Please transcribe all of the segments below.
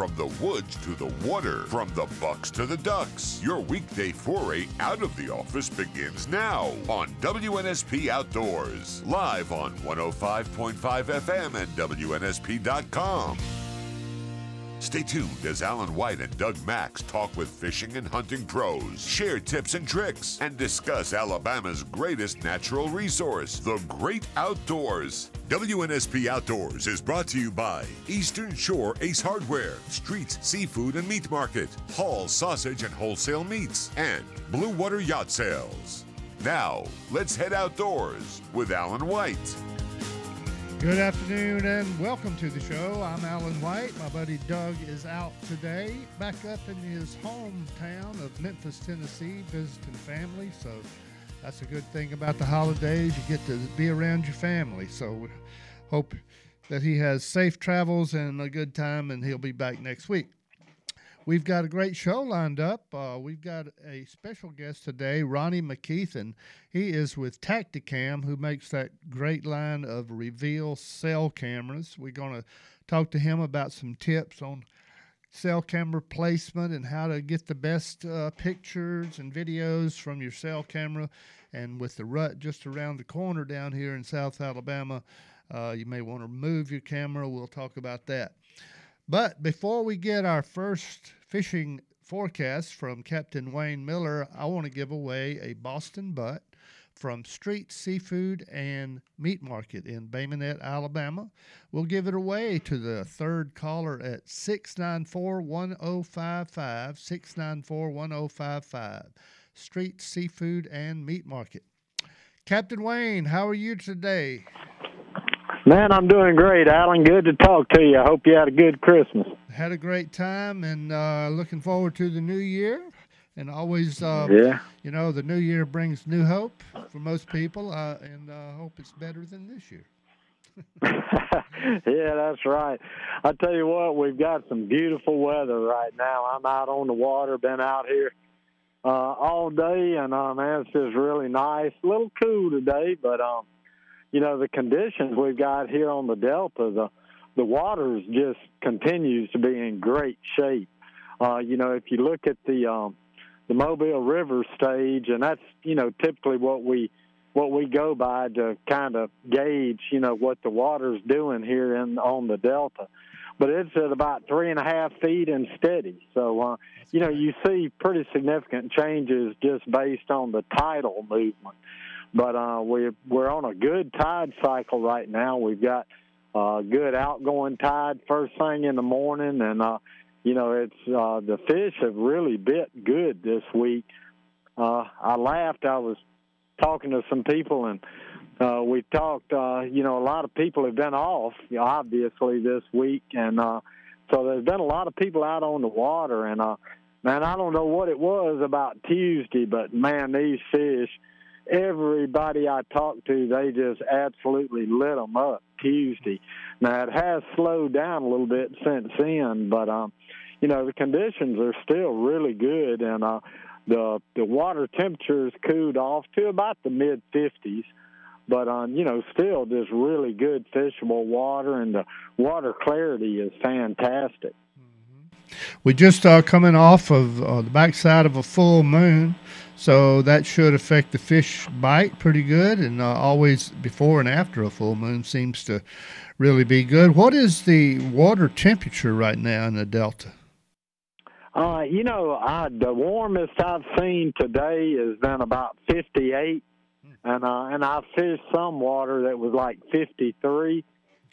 From the woods to the water, from the bucks to the ducks, your weekday foray out of the office begins now on WNSP Outdoors. Live on 105.5 FM and WNSP.com. Stay tuned as Alan White and Doug Max talk with fishing and hunting pros, share tips and tricks, and discuss Alabama's greatest natural resource, the great outdoors. WNSP Outdoors is brought to you by Eastern Shore Ace Hardware, Streets Seafood and Meat Market, Hall Sausage and Wholesale Meats, and Blue Water Yacht Sales. Now, let's head outdoors with Alan White. Good afternoon and welcome to the show. I'm Alan White. My buddy Doug is out today, back up in his hometown of Memphis, Tennessee, visiting family. So that's a good thing about the holidays. You get to be around your family. So hope that he has safe travels and a good time, and he'll be back next week. We've got a great show lined up. Uh, we've got a special guest today, Ronnie McKeithen. He is with Tactacam, who makes that great line of reveal cell cameras. We're going to talk to him about some tips on cell camera placement and how to get the best uh, pictures and videos from your cell camera. And with the rut just around the corner down here in South Alabama, uh, you may want to move your camera. We'll talk about that. But before we get our first fishing forecast from Captain Wayne Miller, I want to give away a Boston butt from Street Seafood and Meat Market in Bay Minette, Alabama. We'll give it away to the third caller at 694 1055. 694 1055. Street Seafood and Meat Market. Captain Wayne, how are you today? Man, I'm doing great, Alan. Good to talk to you. I hope you had a good Christmas. Had a great time and uh, looking forward to the new year. And always, uh, yeah. you know, the new year brings new hope for most people, uh, and I hope it's better than this year. yeah, that's right. I tell you what, we've got some beautiful weather right now. I'm out on the water, been out here uh, all day, and uh, man, it's just really nice. A little cool today, but um, you know the conditions we've got here on the delta the the waters just continues to be in great shape. Uh you know if you look at the um the mobile river stage and that's you know typically what we what we go by to kind of gauge you know what the water's doing here in on the delta. But it's at about three and a half feet and steady. So uh you know you see pretty significant changes just based on the tidal movement but uh, we're we're on a good tide cycle right now. We've got uh, good outgoing tide first thing in the morning, and uh, you know it's uh, the fish have really bit good this week. Uh, I laughed. I was talking to some people, and uh, we talked. Uh, you know, a lot of people have been off, obviously, this week, and uh, so there's been a lot of people out on the water. And uh, man, I don't know what it was about Tuesday, but man, these fish everybody I talked to, they just absolutely lit them up Tuesday. Now it has slowed down a little bit since then, but um, you know the conditions are still really good, and uh, the the water temperatures cooled off to about the mid 50s. But um, you know, still just really good fishable water, and the water clarity is fantastic. We just are coming off of uh, the backside of a full moon, so that should affect the fish bite pretty good. And uh, always before and after a full moon seems to really be good. What is the water temperature right now in the delta? Uh, you know, I, the warmest I've seen today has been about 58, and uh, and I fished some water that was like 53.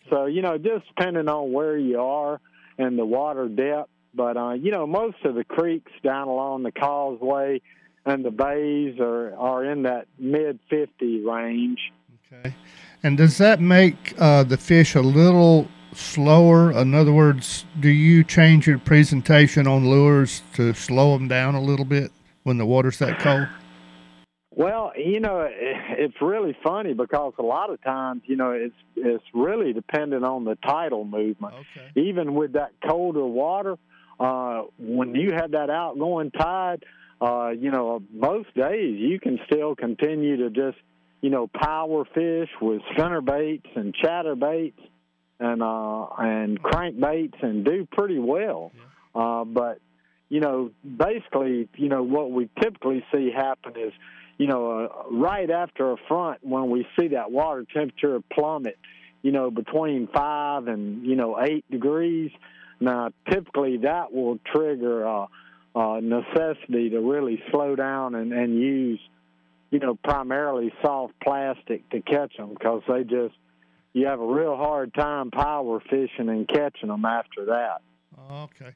So you know, just depending on where you are and the water depth, but uh, you know, most of the creeks down along the causeway and the bays are are in that mid 50 range. Okay. And does that make uh, the fish a little slower? In other words, do you change your presentation on lures to slow them down a little bit when the water's that cold? Well, you know, it's really funny because a lot of times, you know, it's it's really dependent on the tidal movement. Okay. Even with that colder water, uh, when you have that outgoing tide, uh, you know, most days you can still continue to just, you know, power fish with spinner baits and chatter baits. and uh, and crankbaits and do pretty well. Yeah. Uh, but you know, basically, you know what we typically see happen is, you know, uh, right after a front when we see that water temperature plummet, you know, between five and you know eight degrees. Now, typically that will trigger a, a necessity to really slow down and, and use, you know, primarily soft plastic to catch them because they just you have a real hard time power fishing and catching them after that. Okay.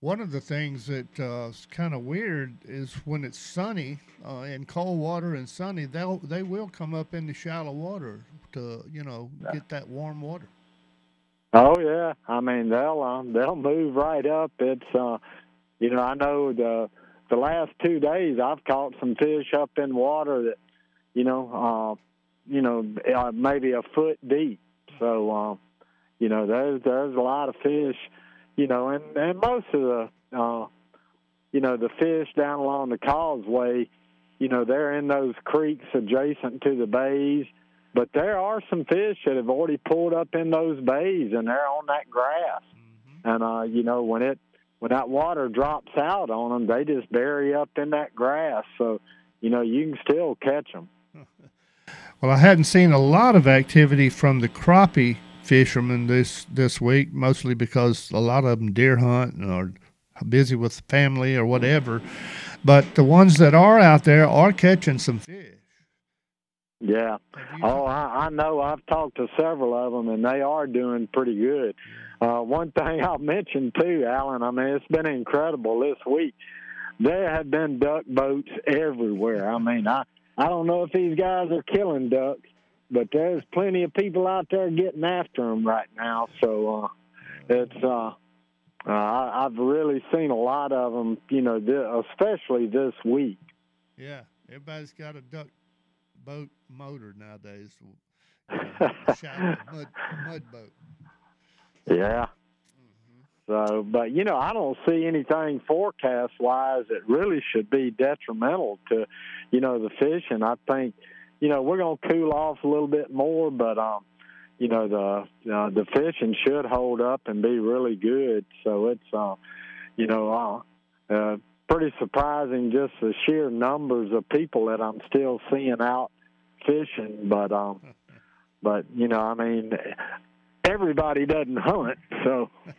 One of the things that uh, is kind of weird is when it's sunny uh, in cold water and sunny, they'll they will come up in the shallow water to you know get that warm water. Oh yeah, I mean they'll um, they'll move right up. It's uh, you know I know the the last two days I've caught some fish up in water that you know uh, you know, uh, maybe a foot deep. So, um, you know, there's there's a lot of fish, you know, and and most of the, uh, you know, the fish down along the causeway, you know, they're in those creeks adjacent to the bays. But there are some fish that have already pulled up in those bays, and they're on that grass. Mm-hmm. And uh, you know, when it when that water drops out on them, they just bury up in that grass. So, you know, you can still catch them. Well, I hadn't seen a lot of activity from the crappie fishermen this this week, mostly because a lot of them deer hunt or busy with family or whatever. But the ones that are out there are catching some fish. Yeah. Oh, I, I know. I've talked to several of them, and they are doing pretty good. Uh, one thing I'll mention too, Alan. I mean, it's been incredible this week. There have been duck boats everywhere. I mean, I I don't know if these guys are killing ducks, but there's plenty of people out there getting after them right now. So uh, it's uh, uh, I, I've really seen a lot of them. You know, th- especially this week. Yeah, everybody's got a duck boat motor nowadays. Mud, mud boat. Yeah. So, but you know, I don't see anything forecast wise that really should be detrimental to, you know, the fishing. I think, you know, we're going to cool off a little bit more, but um, you know, the uh, the fishing should hold up and be really good. So it's, uh, you know, uh, uh, pretty surprising just the sheer numbers of people that I'm still seeing out fishing. But um, but you know, I mean, everybody doesn't hunt, so.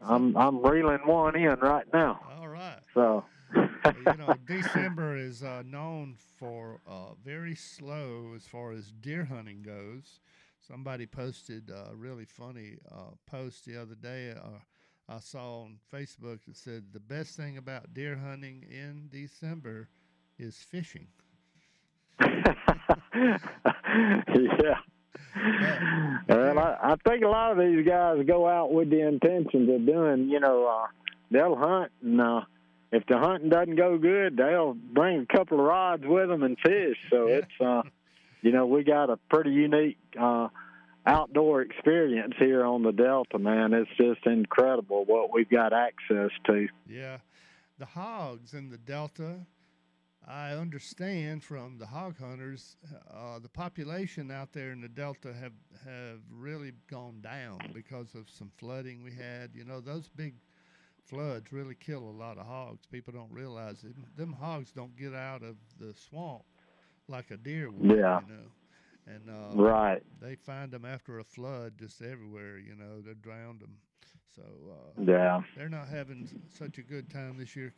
I'm I'm reeling one in right now. All right. So. you know, December is uh, known for uh, very slow as far as deer hunting goes. Somebody posted a really funny uh, post the other day. Uh, I saw on Facebook that said the best thing about deer hunting in December is fishing. yeah. I, think a lot of these guys go out with the intentions of doing, you know, uh, they'll hunt, and uh, if the hunting doesn't go good, they'll bring a couple of rods with them and fish. So it's, uh, you know, we got a pretty unique uh, outdoor experience here on the Delta, man. It's just incredible what we've got access to. Yeah, the hogs in the Delta I understand from the hog hunters, uh, the population out there in the Delta have have really gone down because of some flooding we had. You know, those big floods really kill a lot of hogs. People don't realize it. Them hogs don't get out of the swamp like a deer would. Yeah. You know, and uh, right. They find them after a flood just everywhere. You know, they drowned them. So uh, yeah, they're not having such a good time this year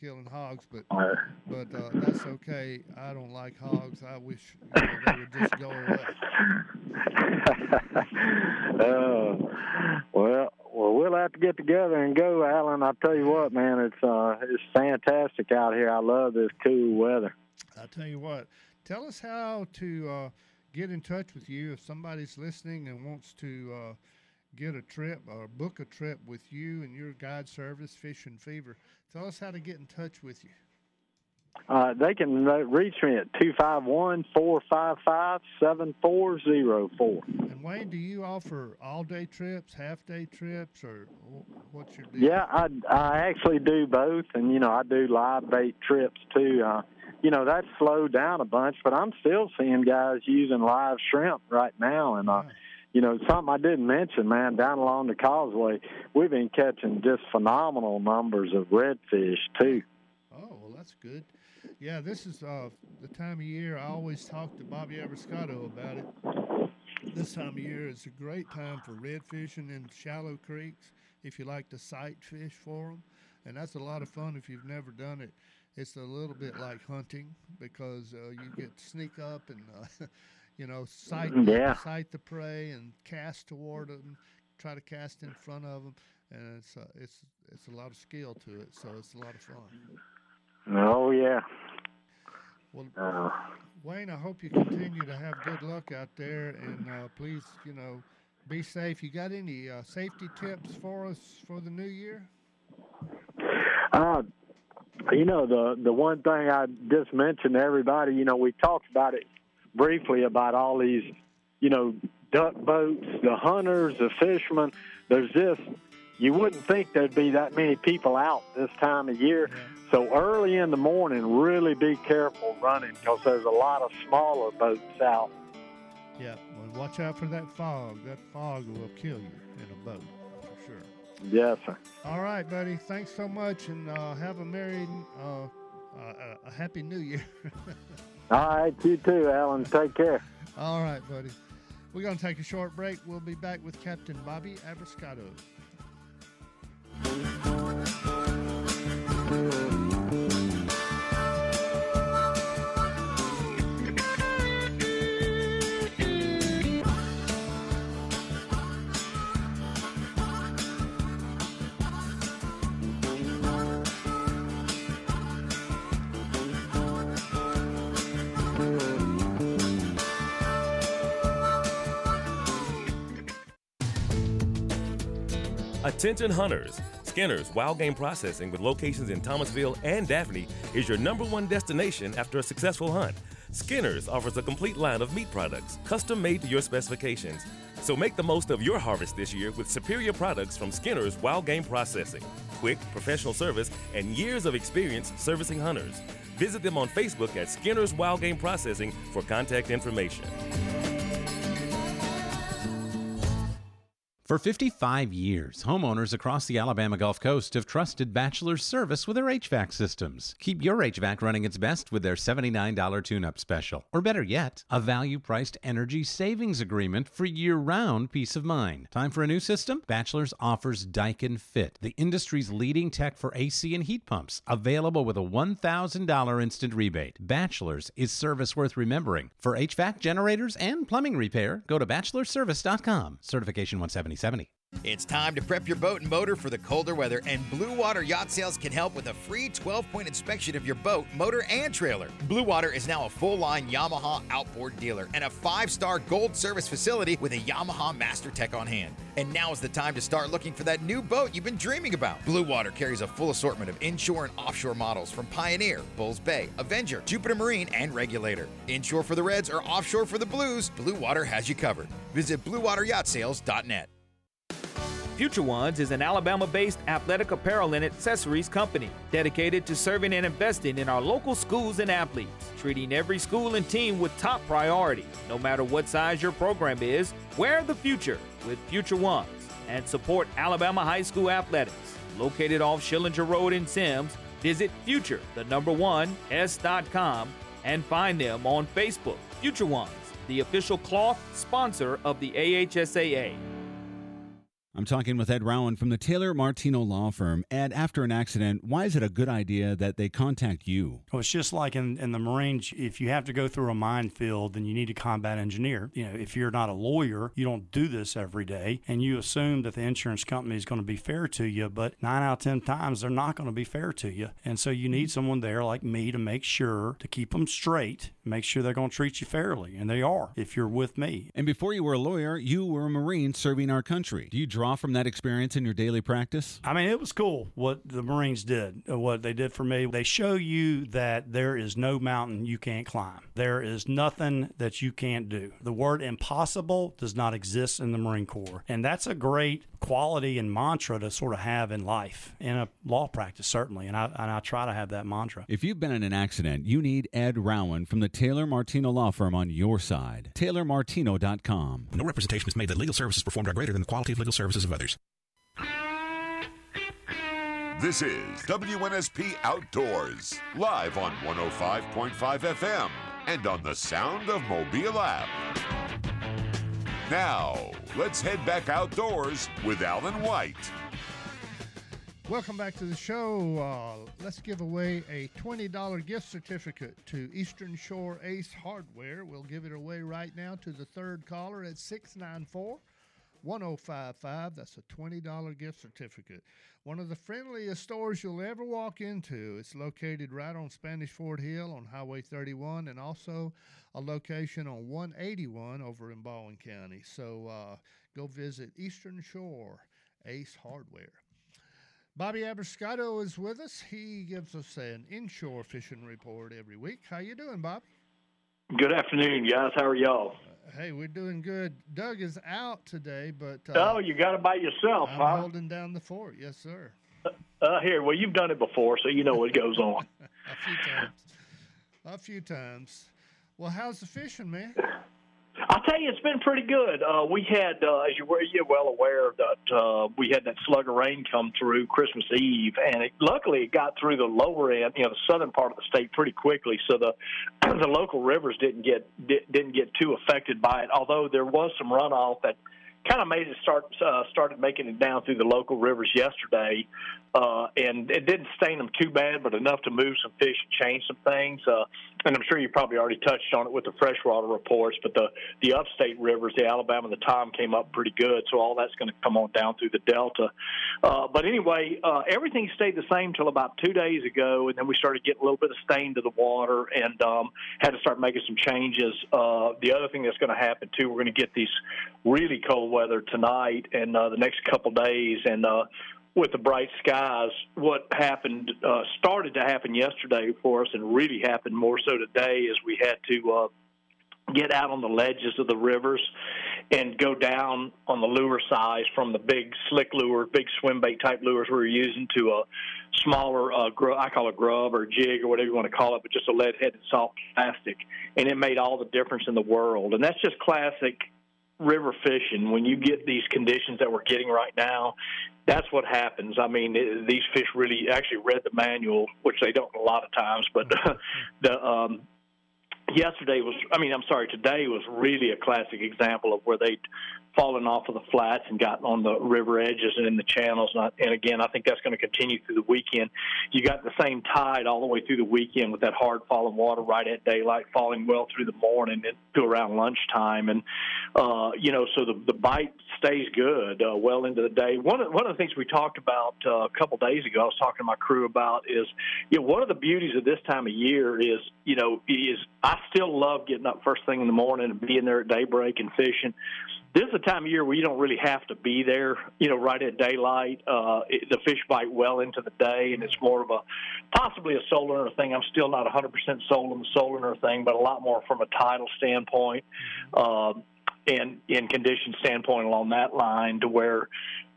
killing hogs, but uh, but uh, that's okay. I don't like hogs. I wish you know, they would just go away. uh, well, well, we'll have to get together and go, Alan. I tell you what, man, it's uh, it's fantastic out here. I love this cool weather. I tell you what, tell us how to uh, get in touch with you if somebody's listening and wants to uh, get a trip or book a trip with you and your guide service, Fish and Fever. Tell us how to get in touch with you. Uh, they can reach me at 251 455 7404. And Wayne, do you offer all day trips, half day trips, or what's your deal? Yeah, I, I actually do both. And, you know, I do live bait trips too. Uh, you know, that's slowed down a bunch, but I'm still seeing guys using live shrimp right now. And, uh, you know, something I didn't mention, man, down along the causeway, we've been catching just phenomenal numbers of redfish too. Oh, well, that's good. Yeah, this is uh, the time of year I always talk to Bobby Abruscato about it. This time of year is a great time for red fishing in shallow creeks if you like to sight fish for them. And that's a lot of fun if you've never done it. It's a little bit like hunting because uh, you get to sneak up and, uh, you know, sight, Yeah. sight the prey and cast toward them, try to cast in front of them. And it's, uh, it's, it's a lot of skill to it, so it's a lot of fun. Oh yeah. Well, Uh, Wayne, I hope you continue to have good luck out there, and uh, please, you know, be safe. You got any uh, safety tips for us for the new year? Uh, you know, the the one thing I just mentioned to everybody, you know, we talked about it briefly about all these, you know, duck boats, the hunters, the fishermen. There's just you wouldn't think there'd be that many people out this time of year. So early in the morning, really be careful running because there's a lot of smaller boats out. Yeah. Well, watch out for that fog. That fog will kill you in a boat for sure. Yes, sir. All right, buddy. Thanks so much, and uh, have a merry, uh, uh, a happy New Year. All right, you too, Alan. Take care. All right, buddy. We're going to take a short break. We'll be back with Captain Bobby Abruscato. Attention hunters! Skinner's Wild Game Processing with locations in Thomasville and Daphne is your number one destination after a successful hunt. Skinner's offers a complete line of meat products, custom made to your specifications. So make the most of your harvest this year with superior products from Skinner's Wild Game Processing. Quick, professional service, and years of experience servicing hunters. Visit them on Facebook at Skinner's Wild Game Processing for contact information. For 55 years, homeowners across the Alabama Gulf Coast have trusted Bachelor's service with their HVAC systems. Keep your HVAC running its best with their $79 tune up special. Or better yet, a value priced energy savings agreement for year round peace of mind. Time for a new system? Bachelor's offers Daikin Fit, the industry's leading tech for AC and heat pumps, available with a $1,000 instant rebate. Bachelor's is service worth remembering. For HVAC generators and plumbing repair, go to bachelorservice.com. Certification 17070. It's time to prep your boat and motor for the colder weather, and Blue Water Yacht Sales can help with a free 12 point inspection of your boat, motor, and trailer. Blue Water is now a full line Yamaha outboard dealer and a five star gold service facility with a Yamaha Master Tech on hand. And now is the time to start looking for that new boat you've been dreaming about. Blue Water carries a full assortment of inshore and offshore models from Pioneer, Bulls Bay, Avenger, Jupiter Marine, and Regulator. Inshore for the Reds or offshore for the Blues, Blue Water has you covered. Visit BlueWaterYachtSales.net. Future Ones is an Alabama based athletic apparel and accessories company dedicated to serving and investing in our local schools and athletes, treating every school and team with top priority. No matter what size your program is, wear the future with Future Ones and support Alabama high school athletics. Located off Schillinger Road in Semmes, visit future, the number one, s.com, and find them on Facebook. Future Ones, the official cloth sponsor of the AHSAA. I'm talking with Ed Rowan from the Taylor Martino Law Firm. Ed, after an accident, why is it a good idea that they contact you? Well, it's just like in, in the Marines, if you have to go through a minefield, then you need a combat engineer. You know, if you're not a lawyer, you don't do this every day, and you assume that the insurance company is going to be fair to you, but nine out of 10 times, they're not going to be fair to you. And so you need someone there like me to make sure to keep them straight, make sure they're going to treat you fairly, and they are if you're with me. And before you were a lawyer, you were a Marine serving our country. Do you draw from that experience in your daily practice? I mean, it was cool what the Marines did, uh, what they did for me. They show you that there is no mountain you can't climb. There is nothing that you can't do. The word impossible does not exist in the Marine Corps. And that's a great quality and mantra to sort of have in life, in a law practice, certainly. And I, and I try to have that mantra. If you've been in an accident, you need Ed Rowan from the Taylor Martino Law Firm on your side. TaylorMartino.com. No representation is made that legal services performed are greater than the quality of legal services of others. This is WNSP Outdoors, live on 105.5 FM and on the Sound of Mobile app. Now, let's head back outdoors with Alan White. Welcome back to the show. Uh, let's give away a $20 gift certificate to Eastern Shore Ace Hardware. We'll give it away right now to the third caller at 694 1055. That's a $20 gift certificate. One of the friendliest stores you'll ever walk into. It's located right on Spanish Fort Hill on Highway 31 and also a location on 181 over in Baldwin County. So uh, go visit Eastern Shore Ace Hardware. Bobby Abruscato is with us. He gives us an inshore fishing report every week. How you doing, Bobby? Good afternoon, guys. How are y'all? Hey, we're doing good. Doug is out today, but uh, oh, you got it by yourself, I'm huh? holding down the fort. Yes, sir. Uh, here, well, you've done it before, so you know what goes on. a few times. A few times. Well, how's the fishing, man? I'll tell you, it's been pretty good. Uh, we had, uh, as you were you're well aware, that uh, we had that slug of rain come through Christmas Eve, and it, luckily it got through the lower end, you know, the southern part of the state pretty quickly, so the the local rivers didn't get didn't get too affected by it. Although there was some runoff that kind of made it start uh, started making it down through the local rivers yesterday, uh, and it didn't stain them too bad, but enough to move some fish and change some things. Uh, and I'm sure you probably already touched on it with the freshwater reports, but the the upstate rivers, the Alabama, and the Tom came up pretty good, so all that's going to come on down through the Delta. Uh, but anyway, uh, everything stayed the same till about two days ago, and then we started getting a little bit of stain to the water, and um, had to start making some changes. Uh, the other thing that's going to happen too, we're going to get these really cold weather tonight and uh, the next couple days, and uh, with the bright skies, what happened uh, started to happen yesterday for us, and really happened more so today, is we had to uh, get out on the ledges of the rivers and go down on the lure size from the big slick lure, big swim bait type lures we were using to a smaller, uh, gr- I call it grub or jig or whatever you want to call it, but just a lead headed soft plastic. And it made all the difference in the world. And that's just classic river fishing. When you get these conditions that we're getting right now, that's what happens. I mean, it, these fish really actually read the manual, which they don't a lot of times, but the, um, yesterday was I mean I'm sorry today was really a classic example of where they'd fallen off of the flats and gotten on the river edges and in the channels and, I, and again I think that's going to continue through the weekend. You got the same tide all the way through the weekend with that hard falling water right at daylight falling well through the morning to around lunchtime. And uh you know so the the bite stays good uh, well into the day. One of one of the things we talked about uh, a couple days ago I was talking to my crew about is you know one of the beauties of this time of year is you know is I still love getting up first thing in the morning and being there at daybreak and fishing. This is a time of year where you don't really have to be there, you know, right at daylight. Uh, it, the fish bite well into the day, and it's more of a possibly a solar thing. I'm still not 100% sold on the solar thing, but a lot more from a tidal standpoint uh, and in condition standpoint along that line to where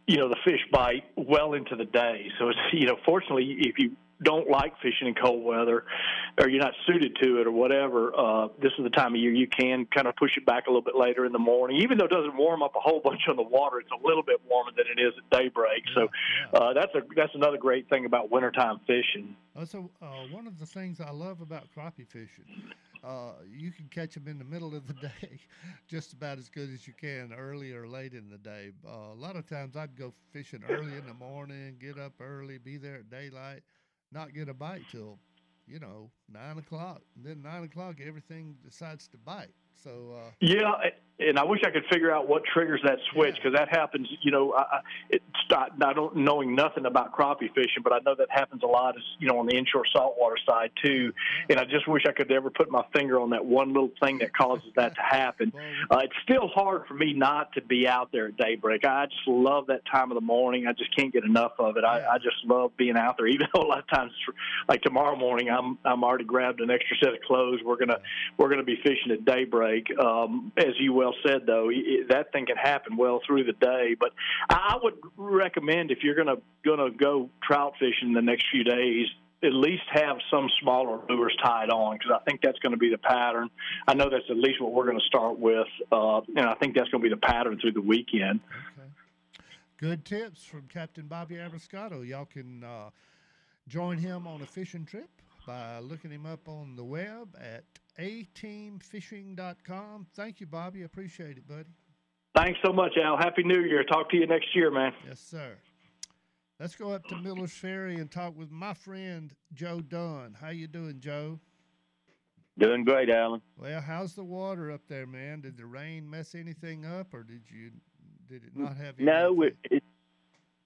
you know the fish bite well into the day. So it's you know fortunately if you don't like fishing in cold weather or you're not suited to it or whatever, uh, this is the time of year you can kind of push it back a little bit later in the morning. Even though it doesn't warm up a whole bunch on the water, it's a little bit warmer than it is at daybreak. So uh, that's a that's another great thing about wintertime fishing. Uh, so uh, one of the things I love about crappie fishing, uh, you can catch them in the middle of the day, just about as good as you can early or late in the day. Uh, a lot of times I'd go fishing early in the morning, get up early, be there at daylight, not get a bite till you know nine o'clock. And then nine o'clock, everything decides to bite. So uh, yeah, and I wish I could figure out what triggers that switch because that happens. You know, I, it's not, I don't knowing nothing about crappie fishing, but I know that happens a lot. Is you know on the inshore saltwater side too. And I just wish I could ever put my finger on that one little thing that causes that to happen. Uh, it's still hard for me not to be out there at daybreak. I just love that time of the morning. I just can't get enough of it. I, I just love being out there. Even though a lot of times, like tomorrow morning, I'm I'm already grabbed an extra set of clothes. We're gonna we're gonna be fishing at daybreak. Um, as you well well said, though. That thing can happen well through the day. But I would recommend if you're gonna gonna go trout fishing the next few days, at least have some smaller lures tied on because I think that's going to be the pattern. I know that's at least what we're going to start with, uh, and I think that's going to be the pattern through the weekend. Okay. Good tips from Captain Bobby Abruscato. Y'all can uh, join him on a fishing trip by looking him up on the web at ateamfishing.com. Thank you, Bobby. Appreciate it, buddy. Thanks so much, Al. Happy New Year. Talk to you next year, man. Yes, sir. Let's go up to Miller's Ferry and talk with my friend Joe Dunn. How you doing, Joe? Doing great, Alan. Well, how's the water up there, man? Did the rain mess anything up, or did you did it not have? No, it, it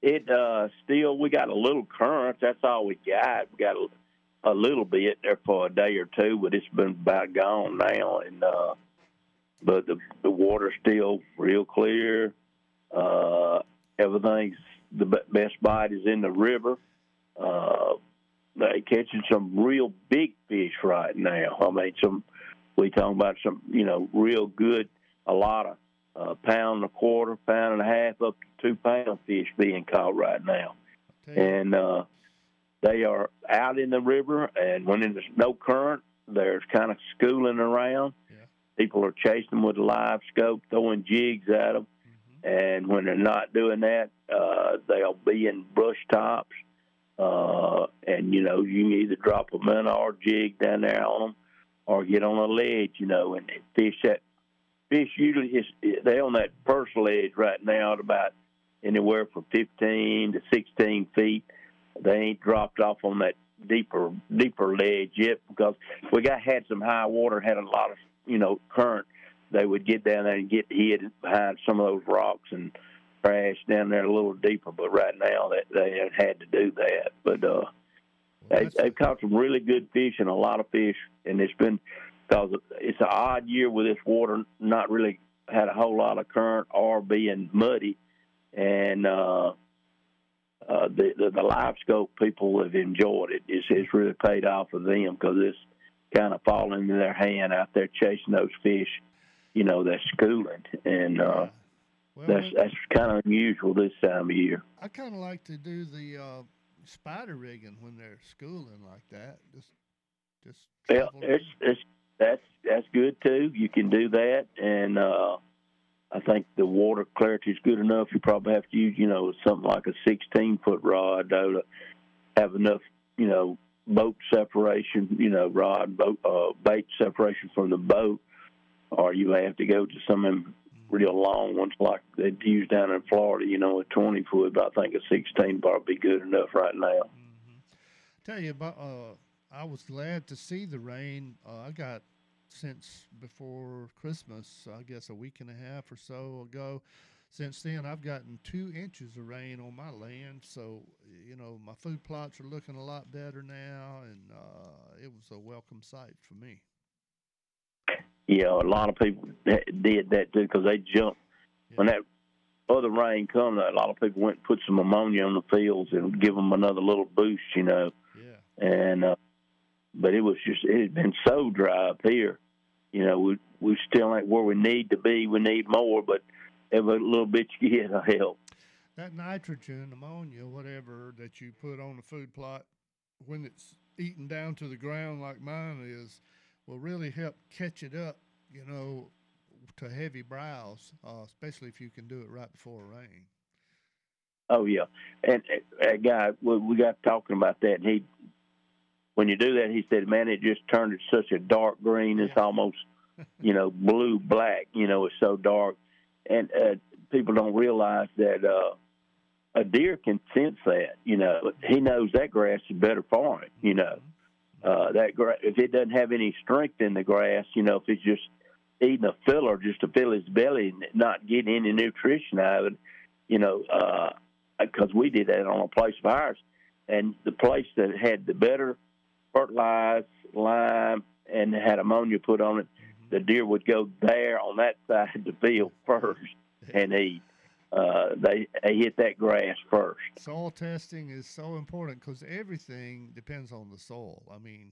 it uh still we got a little current. That's all we got. We got a, a little bit there for a day or two, but it's been about gone now. And uh but the the water's still real clear. Uh Everything's the best bite is in the river. Uh they catching some real big fish right now. I mean, some we talking about some you know real good, a lot of uh, pound and a quarter, pound and a half, up to two pound fish being caught right now, and uh, they are out in the river. And when there's no current, there's kind of schooling around. Yeah. People are chasing them with a live scope, throwing jigs at them. And when they're not doing that, uh, they'll be in brush tops. Uh, and, you know, you can either drop a minnow jig down there on them or get on a ledge, you know, and fish that. Fish usually is they're on that first ledge right now at about anywhere from 15 to 16 feet. They ain't dropped off on that deeper deeper ledge yet because we got had some high water, had a lot of you know current they would get down there and get hid behind some of those rocks and crash down there a little deeper. But right now, that they had to do that. But uh, well, they, they've caught some really good fish and a lot of fish, and it's been because it's an odd year with this water not really had a whole lot of current or being muddy, and uh, uh, the, the the live scope people have enjoyed it. It's, it's really paid off for them because it's kind of falling into their hand out there chasing those fish you know, that's schooling, and uh, well, that's that's kind of unusual this time of year. I kind of like to do the uh, spider rigging when they're schooling like that. Just, just. Well, it's it's that's that's good too. You can do that, and uh, I think the water clarity is good enough. You probably have to use, you know, something like a 16 foot rod to have enough, you know, boat separation, you know, rod boat uh, bait separation from the boat or you may have to go to some real long ones like they use down in Florida, you know, a 20 foot, but I think a 16 probably be good enough right now. Mm-hmm. Tell you about, uh, I was glad to see the rain. Uh, I got since before Christmas, I guess a week and a half or so ago. Since then, I've gotten two inches of rain on my land, so you know my food plots are looking a lot better now, and uh, it was a welcome sight for me Yeah, a lot of people did that too because they jumped yeah. when that other rain come. A lot of people went and put some ammonia on the fields and give them another little boost, you know. Yeah. And uh, but it was just it had been so dry up here. You know, we we still ain't where we need to be. We need more, but every little bit you get will help. That nitrogen, ammonia, whatever that you put on the food plot when it's eaten down to the ground like mine is will really help catch it up, you know, to heavy browse, uh, especially if you can do it right before rain. Oh yeah, and that guy we, we got talking about that, and he, when you do that, he said, "Man, it just turned it such a dark green. It's almost, you know, blue black. You know, it's so dark." And uh, people don't realize that uh, a deer can sense that. You know, he knows that grass is better for him. You know, uh, that if it doesn't have any strength in the grass, you know, if it's just eating a filler just to fill his belly and not getting any nutrition out of it, you know, because uh, we did that on a place of ours, and the place that had the better fertilized lime and had ammonia put on it, the deer would go there on that side of the field first and eat uh, they, they hit that grass first. Soil testing is so important because everything depends on the soil. I mean,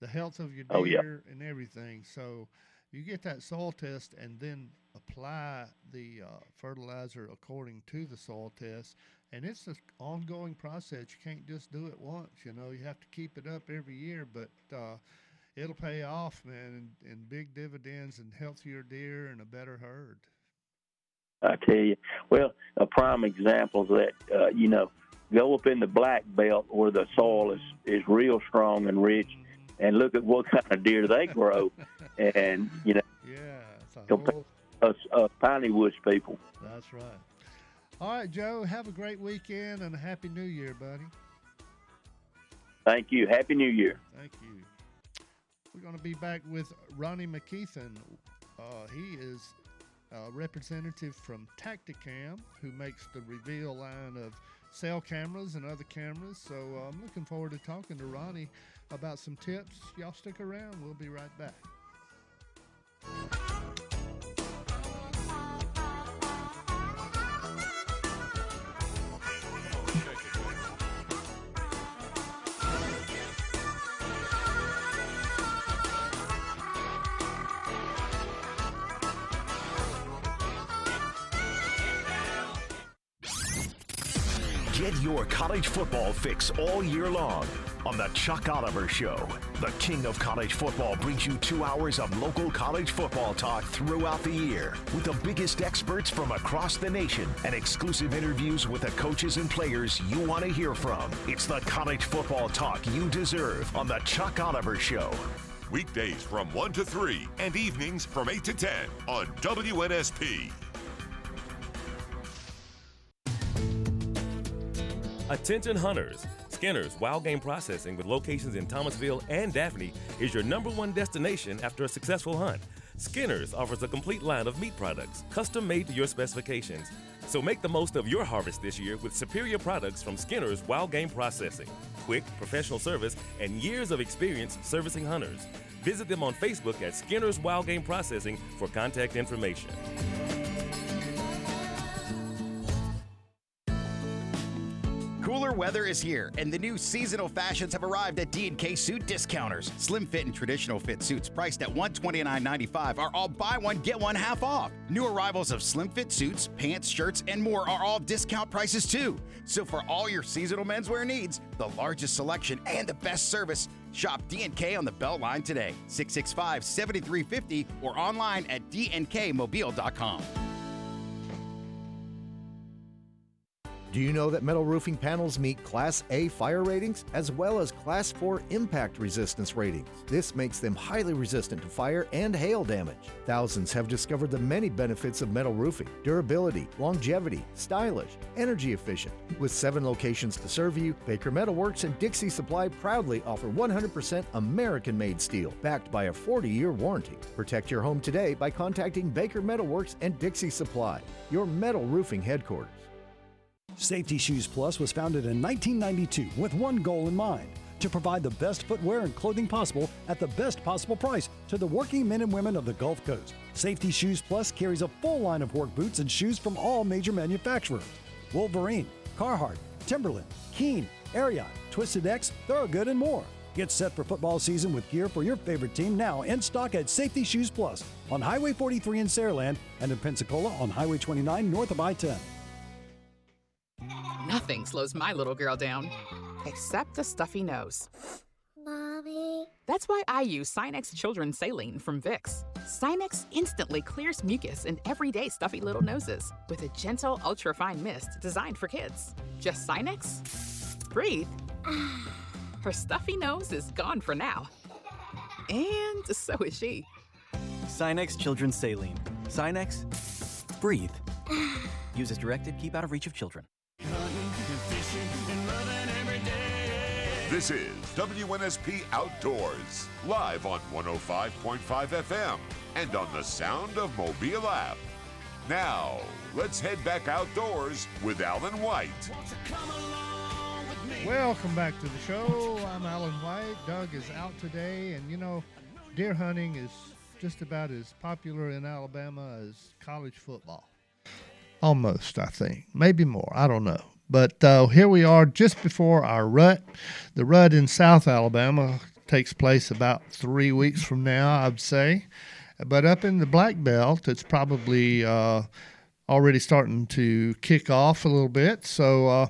the health of your deer oh, yeah. and everything. So, you get that soil test and then apply the uh, fertilizer according to the soil test. And it's an ongoing process. You can't just do it once. You know, you have to keep it up every year. But uh, it'll pay off, man, in, in big dividends and healthier deer and a better herd. I tell you, well, a prime example is that uh, you know go up in the black belt where the soil is is real strong and rich, and look at what kind of deer they grow, and you know, yeah, compared to us, us piney woods people. That's right. All right, Joe. Have a great weekend and a happy New Year, buddy. Thank you. Happy New Year. Thank you. We're going to be back with Ronnie McKeithen. Uh, he is a representative from Tactacam, who makes the Reveal line of cell cameras and other cameras. So uh, I'm looking forward to talking to Ronnie about some tips. Y'all stick around. We'll be right back. College football fix all year long on The Chuck Oliver Show. The king of college football brings you two hours of local college football talk throughout the year with the biggest experts from across the nation and exclusive interviews with the coaches and players you want to hear from. It's the college football talk you deserve on The Chuck Oliver Show. Weekdays from 1 to 3 and evenings from 8 to 10 on WNSP. Attention hunters. Skinner's Wild Game Processing with locations in Thomasville and Daphne is your number one destination after a successful hunt. Skinner's offers a complete line of meat products, custom made to your specifications. So make the most of your harvest this year with superior products from Skinner's Wild Game Processing. Quick, professional service, and years of experience servicing hunters. Visit them on Facebook at Skinner's Wild Game Processing for contact information. Cooler weather is here, and the new seasonal fashions have arrived at D&K Suit Discounters. Slim fit and traditional fit suits priced at $129.95 are all buy one, get one half off. New arrivals of slim fit suits, pants, shirts, and more are all discount prices too. So for all your seasonal menswear needs, the largest selection and the best service, shop D&K on the Beltline today. 665-7350 or online at dnkmobile.com. Do you know that metal roofing panels meet Class A fire ratings as well as Class 4 impact resistance ratings? This makes them highly resistant to fire and hail damage. Thousands have discovered the many benefits of metal roofing durability, longevity, stylish, energy efficient. With seven locations to serve you, Baker Metalworks and Dixie Supply proudly offer 100% American made steel backed by a 40 year warranty. Protect your home today by contacting Baker Metalworks and Dixie Supply, your metal roofing headquarters. Safety Shoes Plus was founded in 1992 with one goal in mind to provide the best footwear and clothing possible at the best possible price to the working men and women of the Gulf Coast. Safety Shoes Plus carries a full line of work boots and shoes from all major manufacturers Wolverine, Carhartt, Timberland, Keen, Ariat, Twisted X, Thorogood, and more. Get set for football season with gear for your favorite team now in stock at Safety Shoes Plus on Highway 43 in Saraland and in Pensacola on Highway 29 north of I 10. Nothing slows my little girl down, except a stuffy nose. Mommy. That's why I use Sinex Children's Saline from Vicks. Sinex instantly clears mucus in everyday stuffy little noses with a gentle, ultra-fine mist designed for kids. Just Sinex? Breathe. Her stuffy nose is gone for now. And so is she. Sinex Children's Saline. Sinex, breathe. Use as directed, keep out of reach of children. This is WNSP Outdoors, live on 105.5 FM and on the Sound of Mobile app. Now, let's head back outdoors with Alan White. Welcome back to the show. I'm Alan White. Doug is out today, and you know, deer hunting is just about as popular in Alabama as college football. Almost, I think. Maybe more. I don't know. But uh, here we are just before our rut. The rut in South Alabama takes place about three weeks from now, I'd say. But up in the black belt, it's probably uh, already starting to kick off a little bit. So, uh,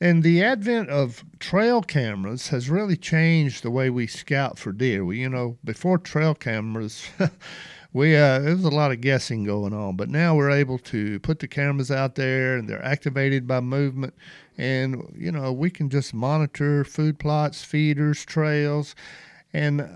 and the advent of trail cameras has really changed the way we scout for deer. We, you know, before trail cameras, we uh, there was a lot of guessing going on, but now we're able to put the cameras out there, and they're activated by movement, and you know we can just monitor food plots, feeders, trails, and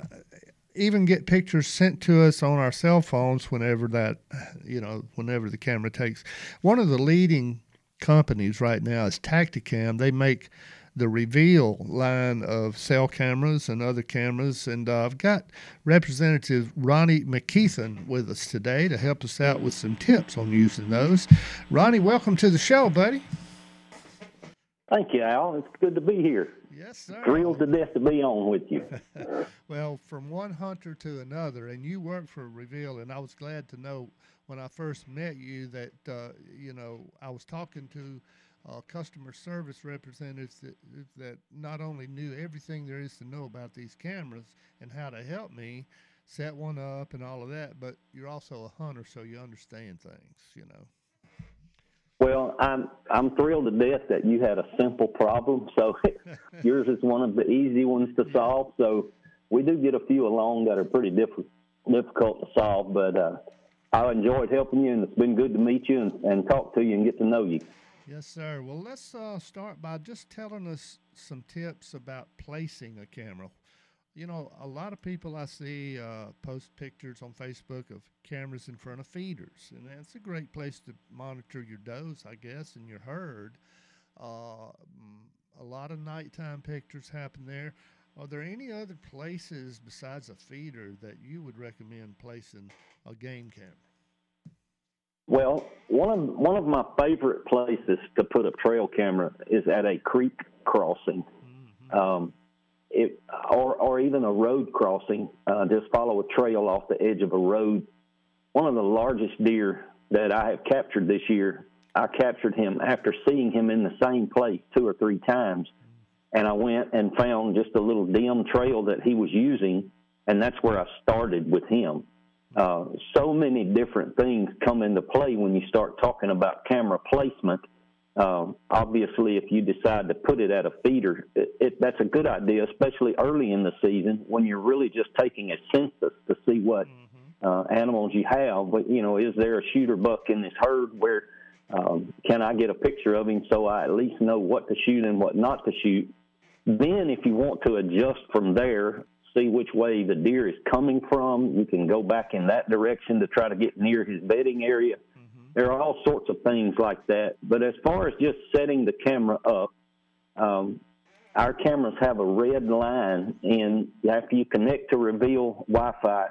even get pictures sent to us on our cell phones whenever that, you know, whenever the camera takes. One of the leading companies right now is Tactacam. They make the Reveal line of cell cameras and other cameras. And uh, I've got Representative Ronnie McKeithen with us today to help us out with some tips on using those. Ronnie, welcome to the show, buddy. Thank you, Al. It's good to be here. Yes, sir. Thrilled to death to be on with you. well, from one hunter to another, and you work for Reveal, and I was glad to know when I first met you that uh, you know I was talking to uh, customer service representatives that that not only knew everything there is to know about these cameras and how to help me set one up and all of that, but you're also a hunter, so you understand things, you know. Well, I'm I'm thrilled to death that you had a simple problem. So yours is one of the easy ones to solve. So we do get a few along that are pretty diff- difficult to solve, but uh, I enjoyed helping you, and it's been good to meet you and, and talk to you and get to know you. Yes, sir. Well, let's uh, start by just telling us some tips about placing a camera you know, a lot of people I see uh, post pictures on Facebook of cameras in front of feeders, and that's a great place to monitor your does, I guess, and your herd. Uh, a lot of nighttime pictures happen there. Are there any other places besides a feeder that you would recommend placing a game camera? Well, one of one of my favorite places to put a trail camera is at a creek crossing. Mm-hmm. Um, it, or, or even a road crossing, uh, just follow a trail off the edge of a road. One of the largest deer that I have captured this year, I captured him after seeing him in the same place two or three times. And I went and found just a little dim trail that he was using, and that's where I started with him. Uh, so many different things come into play when you start talking about camera placement um, obviously, if you decide to put it at a feeder, it, it, that's a good idea, especially early in the season when you're really just taking a census to see what mm-hmm. uh, animals you have. But you know, is there a shooter buck in this herd? Where um, can I get a picture of him so I at least know what to shoot and what not to shoot? Then, if you want to adjust from there, see which way the deer is coming from, you can go back in that direction to try to get near his bedding area there are all sorts of things like that. But as far as just setting the camera up, um, our cameras have a red line, and after you connect to Reveal Wi-Fi,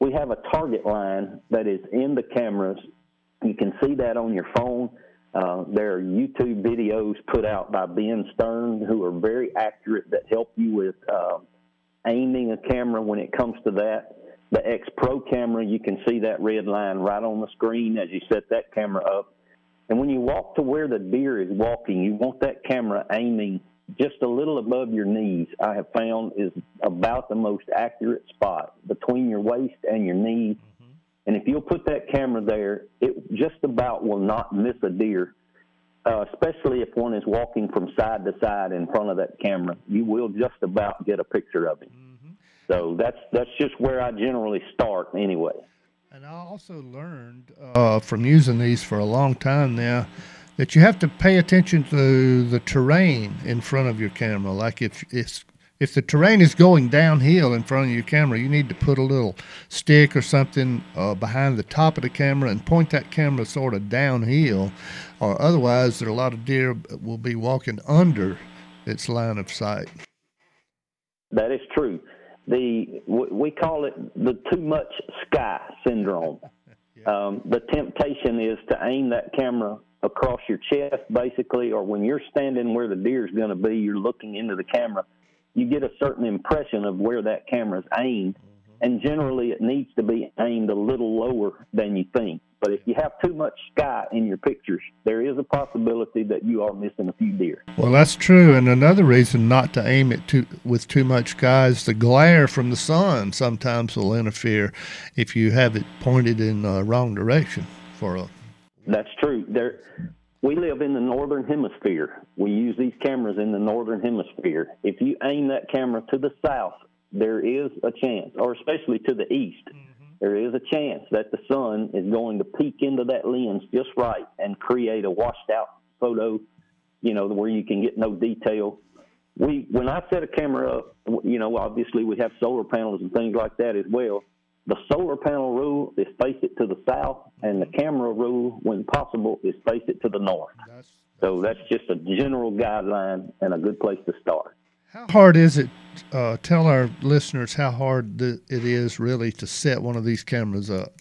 we have a target line that is in the cameras. You can see that on your phone. Uh, there are YouTube videos put out by Ben Stern who are very accurate that help you with uh, aiming a camera when it comes to that the X Pro camera, you can see that red line right on the screen as you set that camera up. And when you walk to where the deer is walking, you want that camera aiming just a little above your knees. I have found is about the most accurate spot between your waist and your knees. Mm-hmm. And if you'll put that camera there, it just about will not miss a deer. Uh, especially if one is walking from side to side in front of that camera, you will just about get a picture of him. Mm-hmm. So that's that's just where I generally start anyway. And I also learned uh, from using these for a long time now that you have to pay attention to the terrain in front of your camera. Like if it's if the terrain is going downhill in front of your camera, you need to put a little stick or something uh, behind the top of the camera and point that camera sort of downhill, or otherwise, there are a lot of deer will be walking under its line of sight. That is true the we call it the too much sky syndrome. yeah. um, the temptation is to aim that camera across your chest, basically, or when you're standing where the deer is going to be, you're looking into the camera. You get a certain impression of where that camera's aimed, mm-hmm. and generally it needs to be aimed a little lower than you think. But if you have too much sky in your pictures, there is a possibility that you are missing a few deer. Well, that's true, and another reason not to aim it too with too much sky is the glare from the sun. Sometimes will interfere if you have it pointed in the wrong direction for a. That's true. There, we live in the northern hemisphere. We use these cameras in the northern hemisphere. If you aim that camera to the south, there is a chance, or especially to the east, mm-hmm. there is a chance that the sun is going to peek into that lens just right and create a washed out photo, you know, where you can get no detail. We, when I set a camera up, you know, obviously we have solar panels and things like that as well. The solar panel rule is face it to the south, and the camera rule, when possible, is face it to the north. So that's just a general guideline and a good place to start. How hard is it? Uh, tell our listeners how hard th- it is really to set one of these cameras up.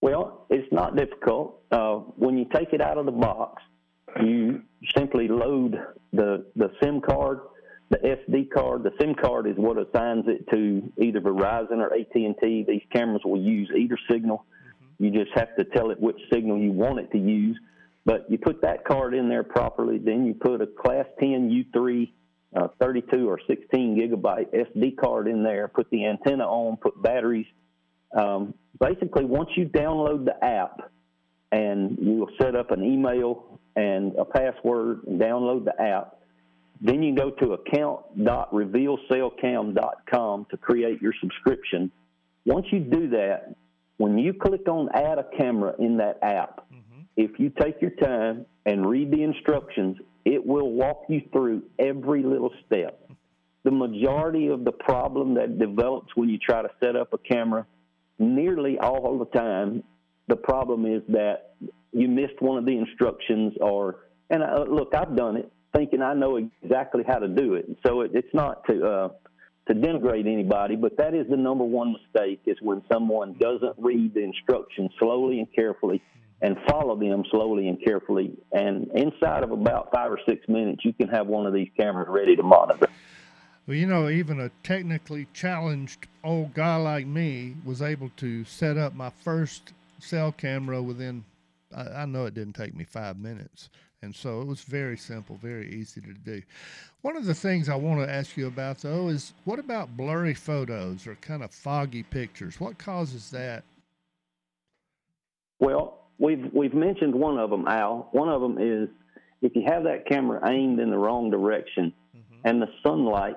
Well, it's not difficult. Uh, when you take it out of the box, you simply load the the SIM card, the SD card. The SIM card is what assigns it to either Verizon or AT and T. These cameras will use either signal. You just have to tell it which signal you want it to use. But you put that card in there properly, then you put a Class 10 U3 uh, 32 or 16 gigabyte SD card in there, put the antenna on, put batteries. Um, basically, once you download the app and you'll set up an email and a password and download the app, then you go to account.revealcellcam.com to create your subscription. Once you do that, when you click on add a camera in that app, mm-hmm. if you take your time and read the instructions, it will walk you through every little step. The majority of the problem that develops when you try to set up a camera, nearly all the time, the problem is that you missed one of the instructions or, and I, look, I've done it thinking I know exactly how to do it. So it, it's not to, uh, to denigrate anybody, but that is the number one mistake is when someone doesn't read the instructions slowly and carefully and follow them slowly and carefully. And inside of about five or six minutes, you can have one of these cameras ready to monitor. Well, you know, even a technically challenged old guy like me was able to set up my first cell camera within, I, I know it didn't take me five minutes. And so it was very simple, very easy to do. One of the things I want to ask you about, though, is what about blurry photos or kind of foggy pictures? What causes that? Well, we've we've mentioned one of them, Al. One of them is if you have that camera aimed in the wrong direction and the sunlight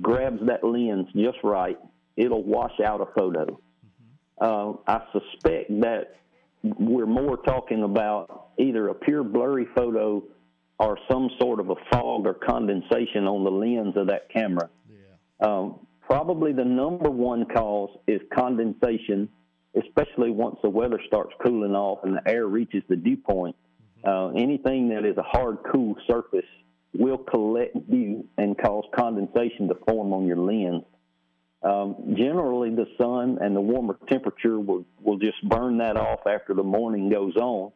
grabs that lens just right, it'll wash out a photo. Uh, I suspect that we're more talking about either a pure blurry photo or some sort of a fog or condensation on the lens of that camera. Um, probably the number one cause is condensation especially once the weather starts cooling off and the air reaches the dew point. Uh, anything that is a hard, cool surface will collect dew and cause condensation to form on your lens. Um, generally, the sun and the warmer temperature will, will just burn that off after the morning goes on.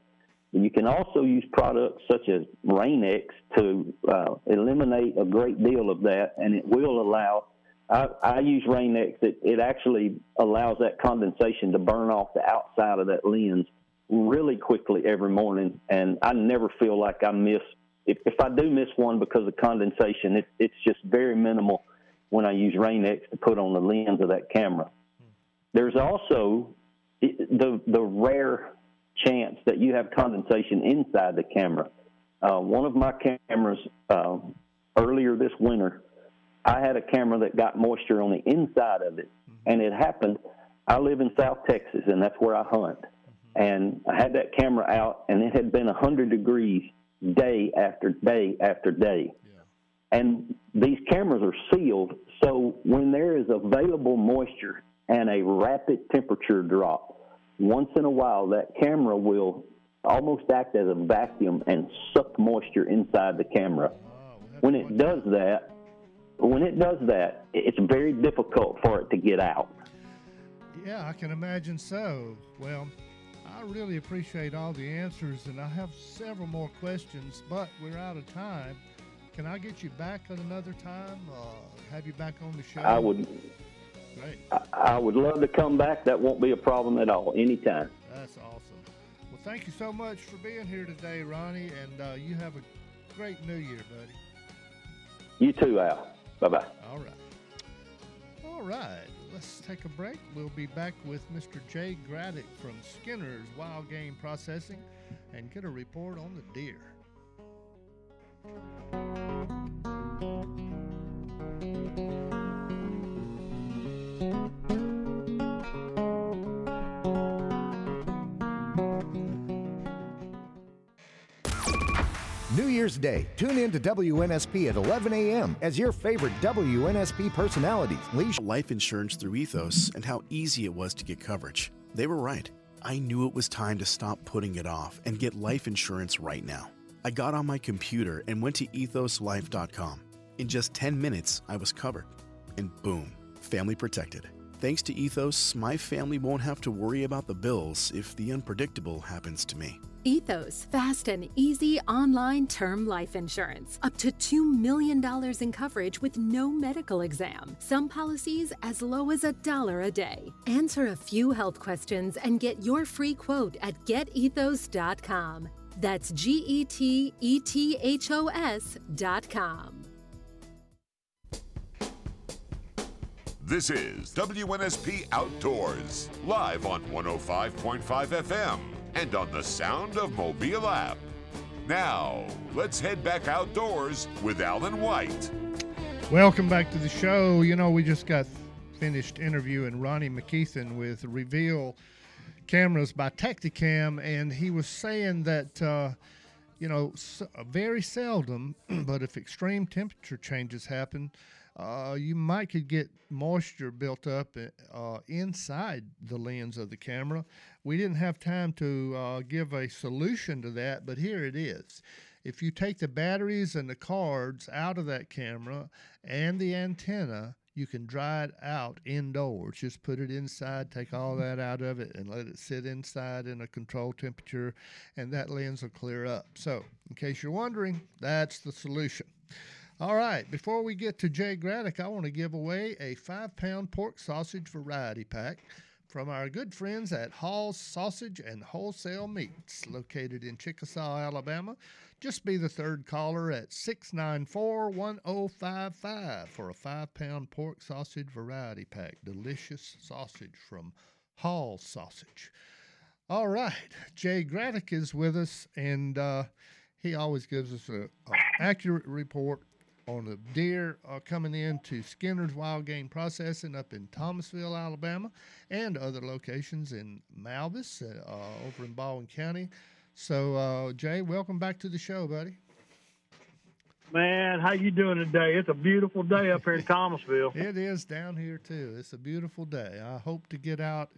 You can also use products such as Rain-X to uh, eliminate a great deal of that, and it will allow I, I use Rain-X. It, it actually allows that condensation to burn off the outside of that lens really quickly every morning, and I never feel like I miss. If, if I do miss one because of condensation, it, it's just very minimal when I use Rain-X to put on the lens of that camera. There's also the the rare chance that you have condensation inside the camera. Uh, one of my cameras uh, earlier this winter I had a camera that got moisture on the inside of it, and it happened. I live in South Texas, and that's where I hunt. And I had that camera out, and it had been 100 degrees day after day after day. Yeah. And these cameras are sealed, so when there is available moisture and a rapid temperature drop, once in a while that camera will almost act as a vacuum and suck moisture inside the camera. When it does that, when it does that, it's very difficult for it to get out. Yeah, I can imagine so. Well, I really appreciate all the answers, and I have several more questions, but we're out of time. Can I get you back at another time? Uh, have you back on the show? I would. Great. I, I would love to come back. That won't be a problem at all. Anytime. That's awesome. Well, thank you so much for being here today, Ronnie, and uh, you have a great New Year, buddy. You too, Al. Bye bye. All right. All right. Let's take a break. We'll be back with Mr. Jay Graddick from Skinner's Wild Game Processing and get a report on the deer. New Year's Day, tune in to WNSP at 11 a.m. as your favorite WNSP personalities leash life insurance through Ethos and how easy it was to get coverage. They were right. I knew it was time to stop putting it off and get life insurance right now. I got on my computer and went to ethoslife.com. In just 10 minutes, I was covered. And boom, family protected. Thanks to Ethos, my family won't have to worry about the bills if the unpredictable happens to me. Ethos, fast and easy online term life insurance. Up to $2 million in coverage with no medical exam. Some policies as low as a dollar a day. Answer a few health questions and get your free quote at getethos.com. That's G E T E T H O S.com. This is WNSP Outdoors, live on 105.5 FM and on the Sound of Mobile app. Now, let's head back outdoors with Alan White. Welcome back to the show. You know, we just got finished interviewing Ronnie McKeithen with Reveal Cameras by Tactacam, and he was saying that, uh, you know, very seldom, but if extreme temperature changes happen, uh, you might could get moisture built up uh, inside the lens of the camera. We didn't have time to uh, give a solution to that, but here it is. If you take the batteries and the cards out of that camera and the antenna, you can dry it out indoors. Just put it inside, take all that out of it, and let it sit inside in a controlled temperature, and that lens will clear up. So, in case you're wondering, that's the solution. All right, before we get to Jay Graddick, I want to give away a five pound pork sausage variety pack from our good friends at Hall's Sausage and Wholesale Meats, located in Chickasaw, Alabama. Just be the third caller at 694 1055 for a five pound pork sausage variety pack. Delicious sausage from Hall's Sausage. All right, Jay Graddick is with us, and uh, he always gives us an accurate report on the deer uh, coming in to Skinner's Wild Game Processing up in Thomasville, Alabama, and other locations in Malbis, uh, over in Baldwin County. So, uh, Jay, welcome back to the show, buddy. Man, how you doing today? It's a beautiful day up here in Thomasville. it is down here too. It's a beautiful day. I hope to get out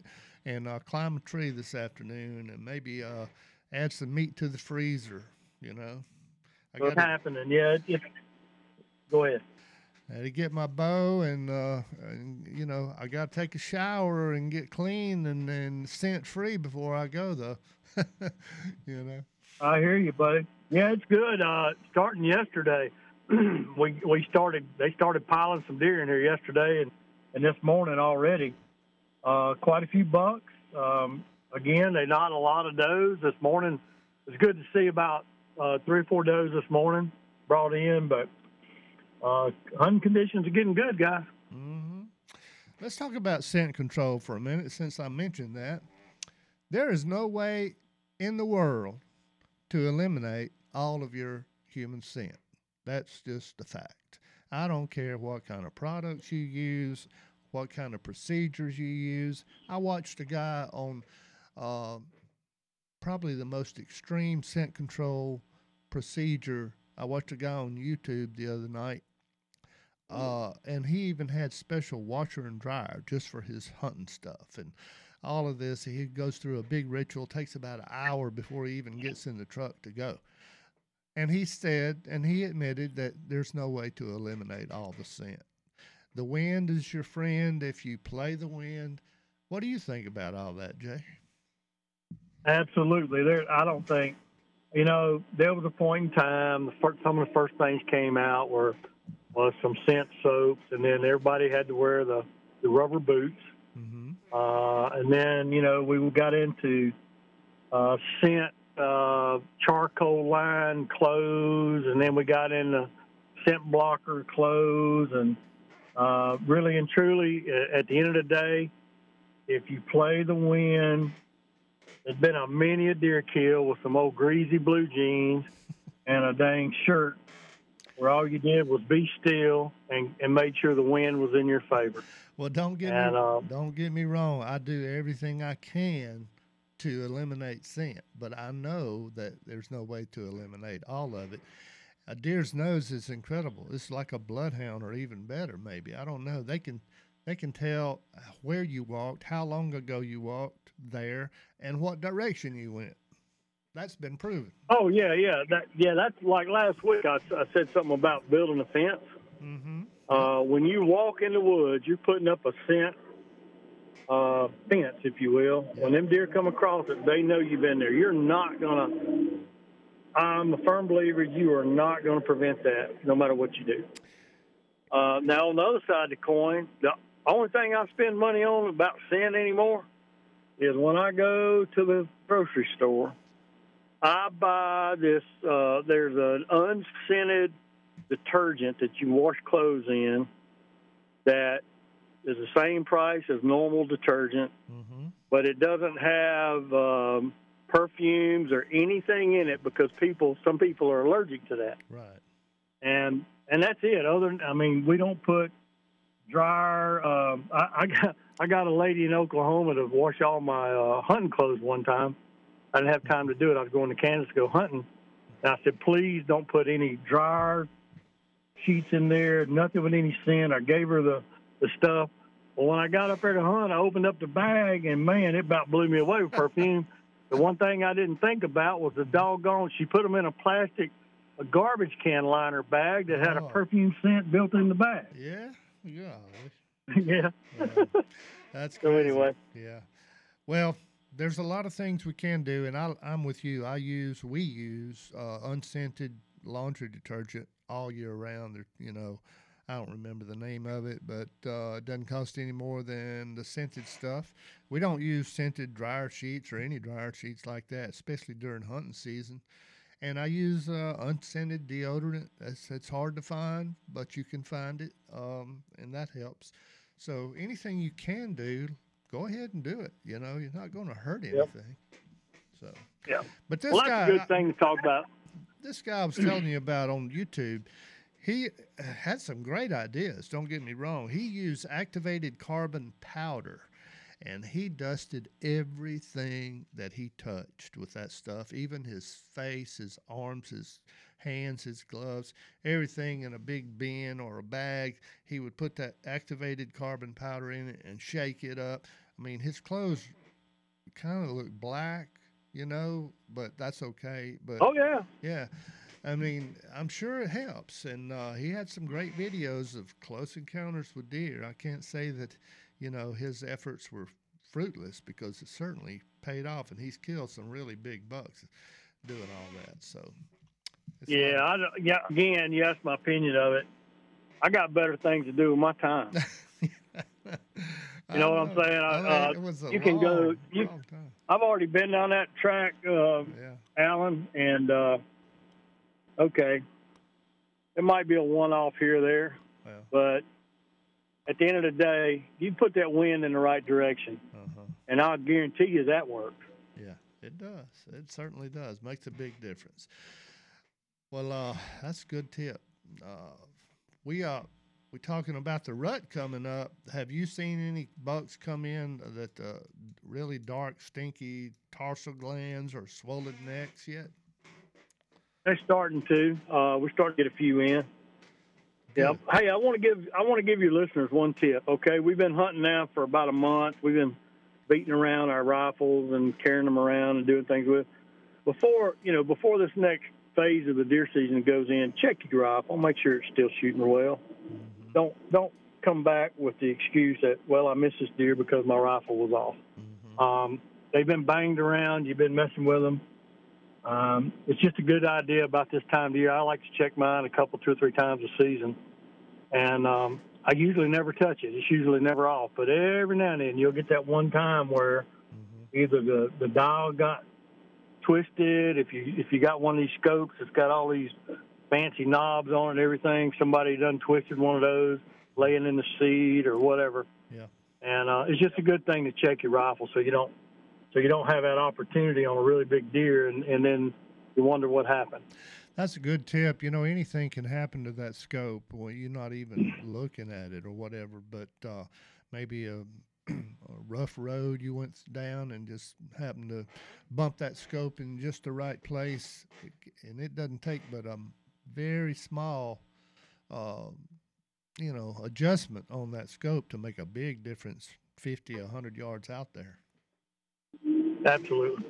and uh, climb a tree this afternoon and maybe uh, add some meat to the freezer. You know, I what's happening? Yeah, it, Go ahead. I had to get my bow, and, uh, and you know, I got to take a shower and get clean and, and scent free before I go, though. you know. I hear you, buddy. Yeah, it's good. Uh, starting yesterday, we we started. They started piling some deer in here yesterday, and and this morning already, uh, quite a few bucks. Um, again, they not a lot of does this morning. It's good to see about uh, three or four does this morning brought in, but uh, hunting conditions are getting good, guys. Mm-hmm. Let's talk about scent control for a minute, since I mentioned that. There is no way in the world to eliminate all of your human scent. That's just a fact. I don't care what kind of products you use, what kind of procedures you use. I watched a guy on uh, probably the most extreme scent control procedure. I watched a guy on YouTube the other night uh, and he even had special washer and dryer just for his hunting stuff and all of this. He goes through a big ritual, takes about an hour before he even gets in the truck to go. And he said, and he admitted that there's no way to eliminate all the scent. The wind is your friend if you play the wind. What do you think about all that, Jay? Absolutely. There, I don't think, you know, there was a point in time. Some of the first things came out were was some scent soaps, and then everybody had to wear the the rubber boots, uh, and then you know we got into uh, scent uh, charcoal line clothes, and then we got into scent blocker clothes, and uh, really and truly, at the end of the day, if you play the wind, there's been a many a deer kill with some old greasy blue jeans and a dang shirt where all you did was be still and, and made sure the wind was in your favor. Well, don't get And, me uh, don't get me wrong. I do everything I can to eliminate scent, but I know that there's no way to eliminate all of it. A deer's nose is incredible. It's like a bloodhound, or even better, maybe. I don't know. They can they can tell where you walked, how long ago you walked there, and what direction you went. That's been proven. Oh yeah, yeah, that yeah. That's like last week. I, I said something about building a fence. Mm-hmm. Uh, when you walk in the woods, you're putting up a scent uh, fence, if you will. When them deer come across it, they know you've been there. You're not gonna. I'm a firm believer you are not going to prevent that, no matter what you do. Uh, now, on the other side of the coin, the only thing I spend money on about scent anymore is when I go to the grocery store. I buy this. Uh, there's an unscented detergent that you wash clothes in that is the same price as normal detergent, but it doesn't have um, perfumes or anything in it because people, some people are allergic to that. Right. And and that's it. Other, I mean, we don't put dryer. Um, I, I got I got a lady in Oklahoma to wash all my uh, hunting clothes one time. I didn't have time to do it. I was going to Kansas to go hunting. And I said, please don't put any dryer sheets in there, nothing with any scent. I gave her the, the stuff. Well, when I got up there to hunt, I opened up the bag, and man, it about blew me away with perfume. the one thing I didn't think about was the doggone, she put them in a plastic a garbage can liner bag that had a oh. perfume scent built in the bag. Yeah, yeah, yeah. That's So anyway. Yeah. Well, there's a lot of things we can do, and I, I'm with you. I use, we use uh, unscented laundry detergent all year round. You know, I don't remember the name of it, but uh, it doesn't cost any more than the scented stuff. We don't use scented dryer sheets or any dryer sheets like that, especially during hunting season. And I use uh, unscented deodorant. It's, it's hard to find, but you can find it, um, and that helps. So anything you can do, go ahead and do it. You know, you're not going to hurt anything. So, Yeah. but this well, that's guy, a good thing to talk about. this guy I was telling you about on YouTube, he uh, had some great ideas. Don't get me wrong. He used activated carbon powder and he dusted everything that he touched with that stuff, even his face, his arms, his hands, his gloves, everything in a big bin or a bag. He would put that activated carbon powder in it and shake it up. I mean, his clothes kind of look black, you know, but that's okay. But Oh, yeah. yeah. I mean, I'm sure it helps. And uh, he had some great videos of close encounters with deer. I can't say that, you know, his efforts were fruitless because it certainly paid off, and he's killed some really big bucks doing all that. So, Yeah, I, don't- yeah. Again, you asked my opinion of it. I got better things to do with my time. you know what I'm saying? I, uh, it was a you can go. You, long time. I've already been down that track, uh, Alan, and uh, okay, it might be a one-off here or there, but at the end of the day, you put that wind in the right direction, Uh-huh. and I'll guarantee you that works. Yeah, it does. It certainly does. Makes a big difference. Well, uh, that's a good tip. Uh, we uh, we talking about the rut coming up. Have you seen any bucks come in that uh, really dark, stinky tarsal glands or swollen necks yet? They're starting to. Uh, we're starting to get a few in. Yeah. Hey, I want to give I want to give your listeners one tip. Okay, we've been hunting now for about a month. We've been beating around our rifles and carrying them around and doing things with. Before you know, before this next phase of the deer season goes in, check your rifle. Make sure it's still shooting well. Don't don't come back with the excuse that well I missed this deer because my rifle was off. Um, they've been banged around. You've been messing with them. Um, it's just a good idea about this time of year. I like to check mine a couple, two or three times a season, and um, I usually never touch it. It's usually never off, but every now and then you'll get that one time where either the the dial got twisted. If you if you got one of these scopes that's got all these fancy knobs on it, and everything, somebody done twisted one of those, laying in the seat or whatever. Yeah. And uh, it's just a good thing to check your rifle so you don't so you don't have that opportunity on a really big deer and, and then you wonder what happened. That's a good tip. You know, anything can happen to that scope. Well, you're not even looking at it or whatever, but uh, maybe a, a rough road you went down and just happened to bump that scope in just the right place. And it doesn't take but a very small, uh, you know, adjustment on that scope to make a big difference 50, 100 yards out there. Absolutely.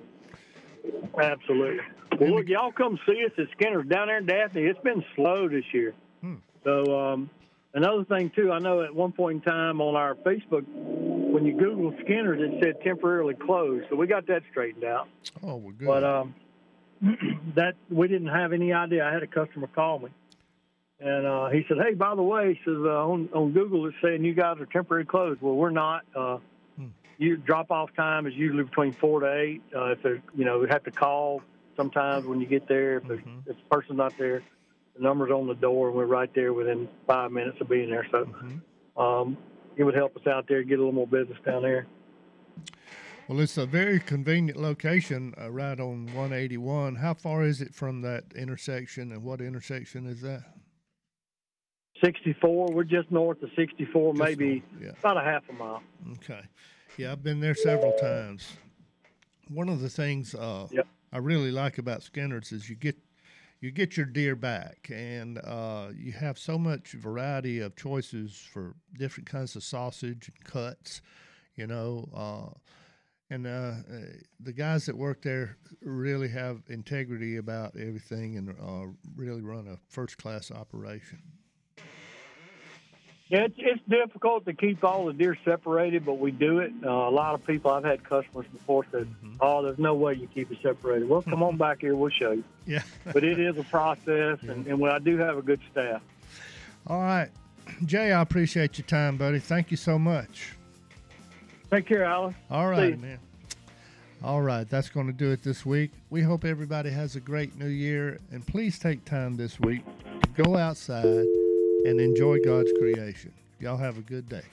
Absolutely. Well, look, y'all come see us at Skinner's down there in Daphne. It's been slow this year. Hmm. So, um, another thing, too, I know at one point in time on our Facebook, when you Google Skinner's, it said temporarily closed. So we got that straightened out. Oh, well, good. But um, that we didn't have any idea. I had a customer call me, and uh, he said, "Hey, by the way, he says uh, on on Google it's saying you guys are temporarily closed. Well, we're not. Uh, you drop off time is usually between four to eight. Uh, if there, you know, we have to call sometimes when you get there. If, there's if the person's not there, the number's on the door, and we're right there within five minutes of being there. So, um, it would help us out there get a little more business down there. Well, it's a very convenient location uh, right on 181. How far is it from that intersection, and what intersection is that? 64. We're just north of 64, maybe about a half a mile. Okay. Yeah, I've been there several times. One of the things uh, I really like about Skinner's is you get you get your deer back, and uh, you have so much variety of choices for different kinds of sausage and cuts. You know, uh, and uh, uh, the guys that work there really have integrity about everything and uh, really run a first class operation. Yeah, it's, it's difficult to keep all the deer separated, but we do it. Uh, a lot of people, I've had customers before said, "Oh, there's no way you keep it separated." Well, come on back here, we'll show you. Yeah. but it is a process, and, and well, I do have a good staff. All right, Jay, I appreciate your time, buddy. Thank you so much. Take care, Alan. All right, man. All right, that's going to do it this week. We hope everybody has a great new year, and please take time this week to go outside and enjoy God's creation. Y'all have a good day.